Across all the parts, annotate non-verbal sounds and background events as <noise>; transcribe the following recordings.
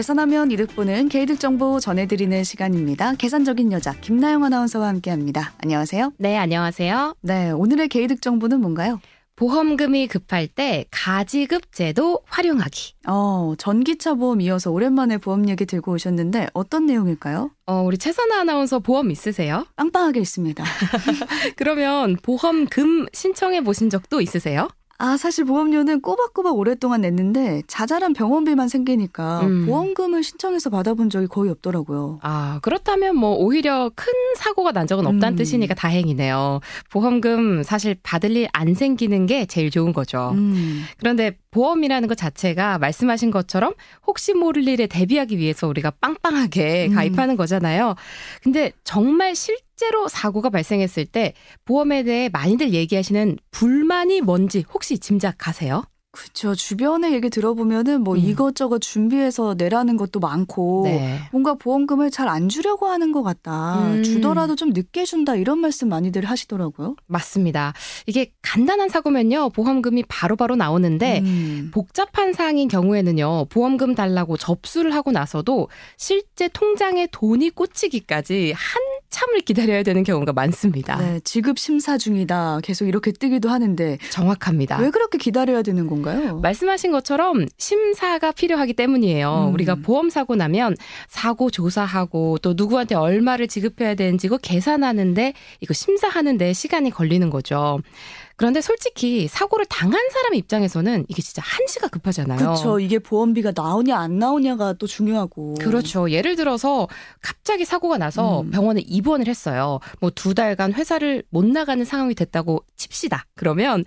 계산하면 이득 보는 개이득 정보 전해드리는 시간입니다. 계산적인 여자 김나영 아나운서와 함께합니다. 안녕하세요. 네, 안녕하세요. 네, 오늘의 개이득 정보는 뭔가요? 보험금이 급할 때 가지급 제도 활용하기. 어, 전기차 보험 이어서 오랜만에 보험 얘기 들고 오셨는데 어떤 내용일까요? 어, 우리 최선아 아나운서 보험 있으세요? 빵빵하게 있습니다. <laughs> 그러면 보험금 신청해 보신 적도 있으세요? 아, 사실 보험료는 꼬박꼬박 오랫동안 냈는데 자잘한 병원비만 생기니까 음. 보험금을 신청해서 받아본 적이 거의 없더라고요. 아, 그렇다면 뭐 오히려 큰 사고가 난 적은 없다는 음. 뜻이니까 다행이네요. 보험금 사실 받을 일 안 생기는 게 제일 좋은 거죠. 음. 그런데 보험이라는 것 자체가 말씀하신 것처럼 혹시 모를 일에 대비하기 위해서 우리가 빵빵하게 음. 가입하는 거잖아요. 근데 정말 실제 로 사고가 발생했을 때 보험에 대해 많이들 얘기하시는 불만이 뭔지 혹시 짐작가세요? 그쵸. 주변에 얘기 들어보면은 뭐 음. 이것저것 준비해서 내라는 것도 많고 네. 뭔가 보험금을 잘 안 주려고 하는 것 같다. 음. 주더라도 좀 늦게 준다 이런 말씀 많이들 하시더라고요. 맞습니다. 이게 간단한 사고면요. 보험금이 바로바로 나오는데 음. 복잡한 사항인 경우에는요, 보험금 달라고 접수를 하고 나서도 실제 통장에 돈이 꽂히기까지 한 참을 기다려야 되는 경우가 많습니다. 네, 지급 심사 중이다. 계속 이렇게 뜨기도 하는데 정확합니다. 왜 그렇게 기다려야 되는 건가요? 말씀하신 것처럼 심사가 필요하기 때문이에요. 음. 우리가 보험 사고 나면 사고 조사하고 또 누구한테 얼마를 지급해야 되는지 이거 계산하는데 이거 심사하는데 시간이 걸리는 거죠. 그런데 솔직히 사고를 당한 사람 입장에서는 이게 진짜 한시가 급하잖아요. 그렇죠. 이게 보험비가 나오냐 안 나오냐가 또 중요하고. 그렇죠. 예를 들어서 갑자기 사고가 나서 음. 병원에 입원을 했어요. 뭐 두 달간 회사를 못 나가는 상황이 됐다고 칩시다. 그러면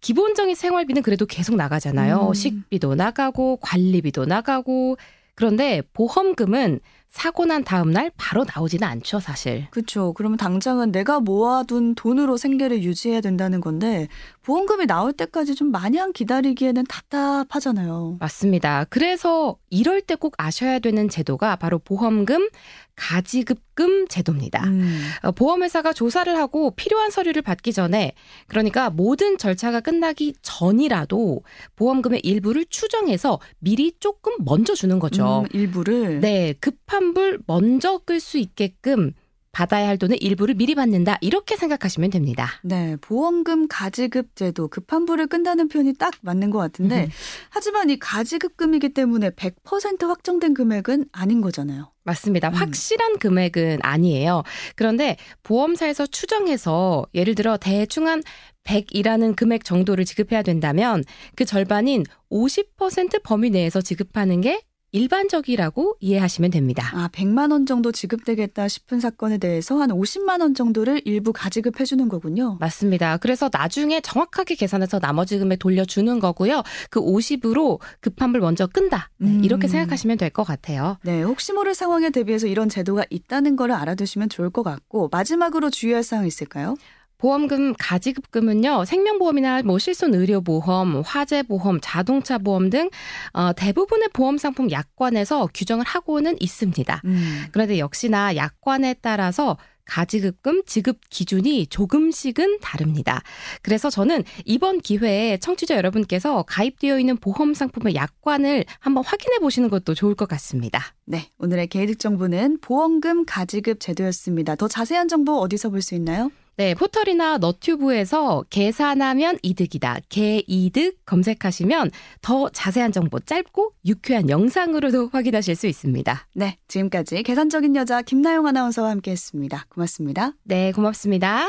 기본적인 생활비는 그래도 계속 나가잖아요. 음. 식비도 나가고 관리비도 나가고 그런데 보험금은 사고 난 다음 날 바로 나오지는 않죠, 사실. 그렇죠. 그러면 당장은 내가 모아둔 돈으로 생계를 유지해야 된다는 건데 보험금이 나올 때까지 좀 마냥 기다리기에는 답답하잖아요. 맞습니다. 그래서 이럴 때 꼭 아셔야 되는 제도가 바로 보험금 가지급금 제도입니다. 음. 어, 보험회사가 조사를 하고 필요한 서류를 받기 전에 그러니까 모든 절차가 끝나기 전이라도 보험금의 일부를 추정해서 미리 조금 먼저 주는 거죠. 음, 일부를. 네, 급한 불 먼저 끌 수 있게끔 받아야 할 돈의 일부를 미리 받는다. 이렇게 생각하시면 됩니다. 네, 보험금 가지급 제도 급한 불을 끈다는 표현이 딱 맞는 것 같은데 음. 하지만 이 가지급금이기 때문에 100% 확정된 금액은 아닌 거잖아요. 맞습니다. 음. 확실한 금액은 아니에요. 그런데 보험사에서 추정해서 예를 들어 대충 한 100이라는 금액 정도를 지급해야 된다면 그 절반인 50% 범위 내에서 지급하는 게 일반적이라고 이해하시면 됩니다. 아, 100만 원 정도 지급되겠다 싶은 사건에 대해서 한 50만 원 정도를 일부 가지급해 주는 거군요. 맞습니다. 그래서 나중에 정확하게 계산해서 나머지 금액 돌려주는 거고요. 그 50으로 급한 불 먼저 끈다. 네, 음. 이렇게 생각하시면 될 것 같아요. 네, 혹시 모를 상황에 대비해서 이런 제도가 있다는 거를 알아두시면 좋을 것 같고 마지막으로 주의할 사항 있을까요? 보험금 가지급금은요 생명보험이나 뭐 실손 의료보험, 화재보험, 자동차 보험 등 어, 대부분의 보험 상품 약관에서 규정을 하고는 있습니다. 음. 그런데 역시나 약관에 따라서 가지급금 지급 기준이 조금씩은 다릅니다. 그래서 저는 이번 기회에 청취자 여러분께서 가입되어 있는 보험 상품의 약관을 한번 확인해 보시는 것도 좋을 것 같습니다. 네, 오늘의 개이득 정보는 보험금 가지급 제도였습니다. 더 자세한 정보 어디서 볼 수 있나요? 네, 포털이나 너튜브에서 계산하면 이득이다. 개이득 검색하시면 더 자세한 정보 짧고 유쾌한 영상으로도 확인하실 수 있습니다. 네, 지금까지 계산적인 여자 김나영 아나운서와 함께했습니다. 고맙습니다. 네, 고맙습니다.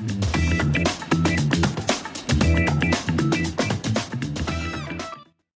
음.